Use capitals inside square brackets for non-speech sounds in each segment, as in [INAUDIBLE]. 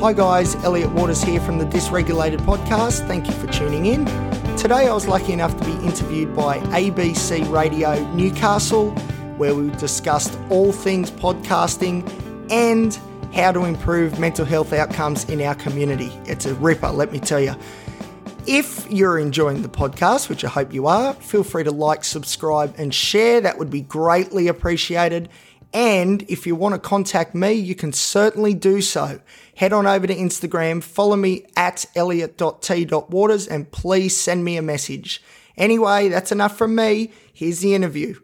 Hi, guys, Elliot Waters here from the Dysregulated Podcast. Thank you for tuning in. Today, I was lucky enough to be interviewed by ABC Radio Newcastle, where we discussed all things podcasting and how to improve mental health outcomes in our community. It's a ripper, let me tell you. If you're enjoying the podcast, which I hope you are, feel free to like, subscribe, and share. That would be greatly appreciated. And if you want to contact me, you can certainly do so. Head on over to Instagram, follow me at elliot.t.waters, and please send me a message. Anyway, that's enough from me. Here's the interview.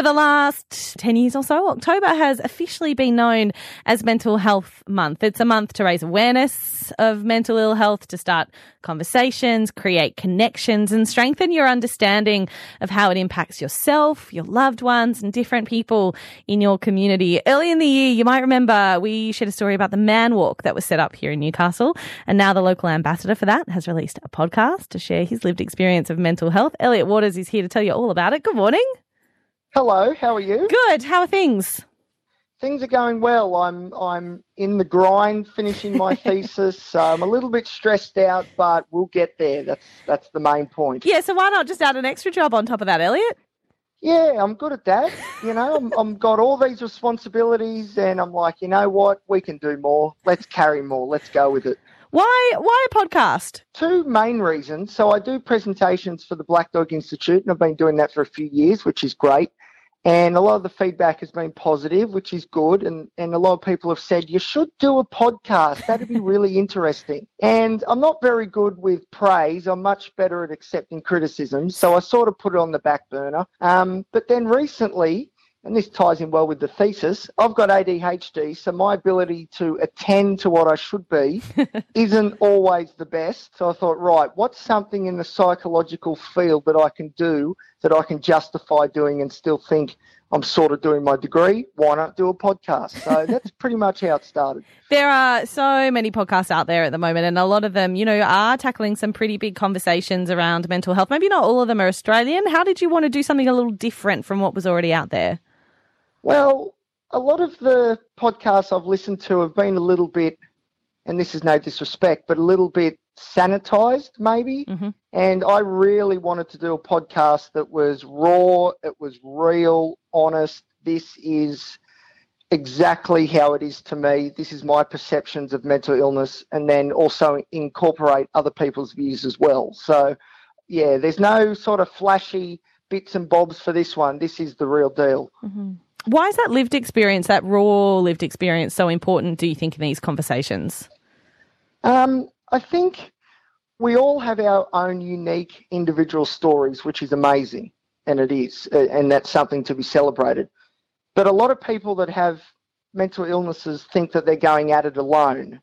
For the last 10 years or so, October has officially been known as Mental Health Month. It's a month to raise awareness of mental ill health, to start conversations, create connections, and strengthen your understanding of how it impacts yourself, your loved ones, and different people in your community. Early in the year, you might remember we shared a story about the Man Walk that was set up here in Newcastle. And now the local ambassador for that has released a podcast to share his lived experience of mental health. Elliot Waters is here to tell you all about it. Good morning. Hello, how are you? Good. How are things? Things are going well. I'm I'm in the grind, finishing my [LAUGHS] thesis. Uh, I'm a little bit stressed out, but we'll get there. That's that's the main point. Yeah. So why not just add an extra job on top of that, Elliot? Yeah, I'm good at that. You know, I'm, I'm got all these responsibilities, and I'm like, you know what? We can do more. Let's carry more. Let's go with it. Why? Why a podcast? Two main reasons. So I do presentations for the Black Dog Institute, and I've been doing that for a few years, which is great. And a lot of the feedback has been positive, which is good. And, and a lot of people have said, you should do a podcast. That'd be really [LAUGHS] interesting. And I'm not very good with praise. I'm much better at accepting criticism. So I sort of put it on the back burner. Um, but then recently, and this ties in well with the thesis, I've got ADHD, so my ability to attend to what I should be [LAUGHS] isn't always the best. So I thought, right, what's something in the psychological field that I can do that I can justify doing and still think I'm sort of doing my degree? Why not do a podcast? So [LAUGHS] that's pretty much how it started. There are so many podcasts out there at the moment, and a lot of them, you know, are tackling some pretty big conversations around mental health. Maybe not all of them are Australian. How did you want to do something a little different from what was already out there? Well, a lot of the podcasts I've listened to have been a little bit, and this is no disrespect, but a little bit sanitized maybe. Mm-hmm. And I really wanted to do a podcast that was raw, it was real, honest. This is exactly how it is to me. This is my perceptions of mental illness, and then also incorporate other people's views as well. So, yeah, there's no sort of flashy bits and bobs for this one. This is the real deal. Mm-hmm. Why is that lived experience, that raw lived experience, so important, do you think, in these conversations? Um, I think we all have our own unique individual stories, which is amazing, and it is, and that's something to be celebrated. But a lot of people that have mental illnesses think that they're going at it alone.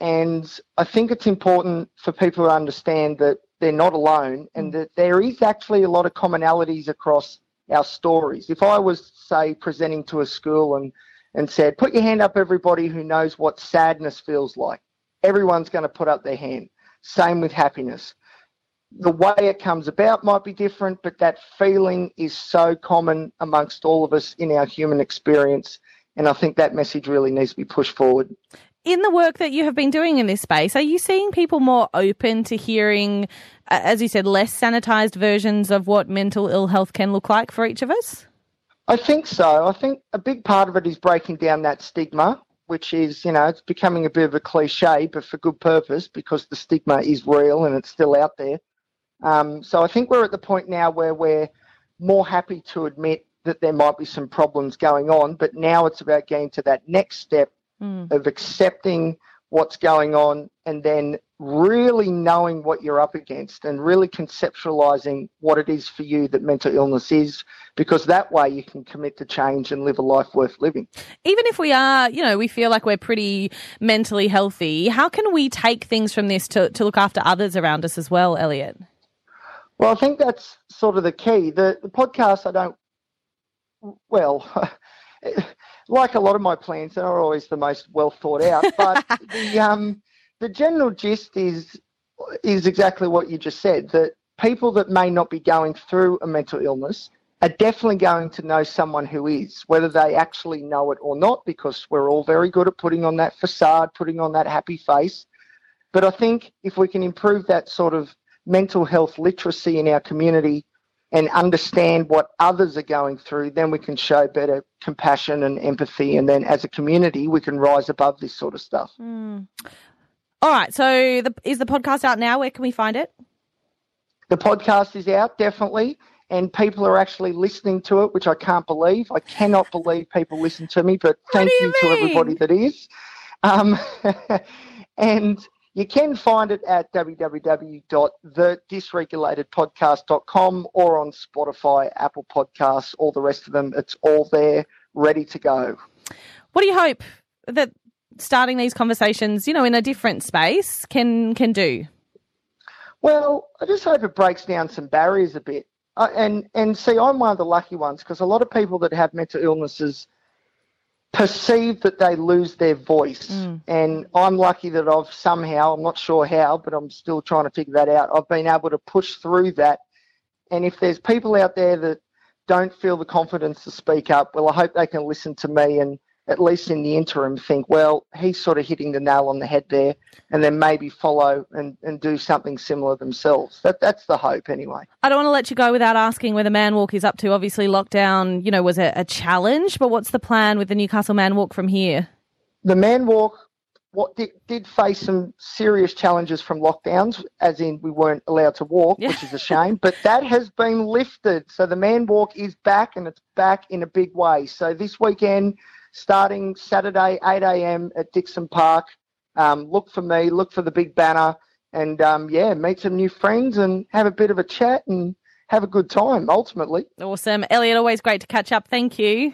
And I think it's important for people to understand that they're not alone and that there is actually a lot of commonalities across our stories. If I was, say, presenting to a school and, and said, put your hand up, everybody who knows what sadness feels like, everyone's going to put up their hand. Same with happiness. The way it comes about might be different, but that feeling is so common amongst all of us in our human experience. And I think that message really needs to be pushed forward in the work that you have been doing in this space, are you seeing people more open to hearing, as you said, less sanitized versions of what mental ill health can look like for each of us? I think so. I think a big part of it is breaking down that stigma, which is, you know, it's becoming a bit of a cliche, but for good purpose because the stigma is real and it's still out there. Um, so I think we're at the point now where we're more happy to admit that there might be some problems going on, but now it's about getting to that next step mm. of accepting what's going on and then really knowing what you're up against and really conceptualizing what it is for you that mental illness is because that way you can commit to change and live a life worth living. Even if we are, you know, we feel like we're pretty mentally healthy, how can we take things from this to, to look after others around us as well, Elliot? Well, I think that's sort of the key. The, the podcast, I don't, well, [LAUGHS] like a lot of my plans, they're not always the most well thought out. [LAUGHS] But the um, the general gist is is exactly what you just said. That people that may not be going through a mental illness are definitely going to know someone who is, whether they actually know it or not, because we're all very good at putting on that facade, putting on that happy face. But I think if we can improve that sort of mental health literacy in our community and understand what others are going through, then we can show better compassion and empathy. And then as a community, we can rise above this sort of stuff. Mm. All right. So the, is the podcast out now? Where can we find it? The podcast is out, definitely. And people are actually listening to it, which I can't believe. I cannot [LAUGHS] believe people listen to me, but thank you, you to everybody that is. Um, [LAUGHS] and you can find it at www.thedysregulatedpodcast.com or on Spotify, Apple Podcasts, all the rest of them. It's all there, ready to go. What do you hope that starting these conversations, you know, in a different space can can do? Well, I just hope it breaks down some barriers a bit. Uh, and and see, I'm one of the lucky ones because a lot of people that have mental illnesses perceive that they lose their voice. Mm. And I'm lucky that I've somehow, I'm not sure how, but I'm still trying to figure that out. I've been able to push through that. And if there's people out there that don't feel the confidence to speak up, well, I hope they can listen to me and at least in the interim, think, well, he's sort of hitting the nail on the head there, and then maybe follow and, and do something similar themselves. That that's the hope, anyway. I don't want to let you go without asking where the Man Walk is up to. Obviously, lockdown, you know, was a, a challenge, but what's the plan with the Newcastle Man Walk from here? The Man Walk what did, did face some serious challenges from lockdowns, as in we weren't allowed to walk, yeah. which is a shame. But that has been lifted, so the Man Walk is back, and it's back in a big way. So this weekend starting Saturday, 8 a.m. at Dixon Park. Um, look for me, look for the big banner, and um, yeah, meet some new friends and have a bit of a chat and have a good time ultimately. Awesome. Elliot, always great to catch up. Thank you.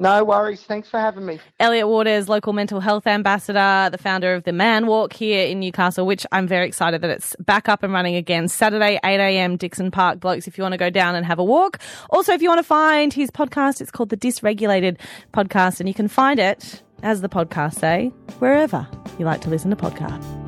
No worries. Thanks for having me. Elliot Waters, local mental health ambassador, the founder of the Man Walk here in Newcastle, which I'm very excited that it's back up and running again. Saturday, 8 a.m., Dixon Park. Blokes, if you want to go down and have a walk. Also, if you want to find his podcast, it's called The Dysregulated Podcast, and you can find it, as the podcast say, wherever you like to listen to podcasts.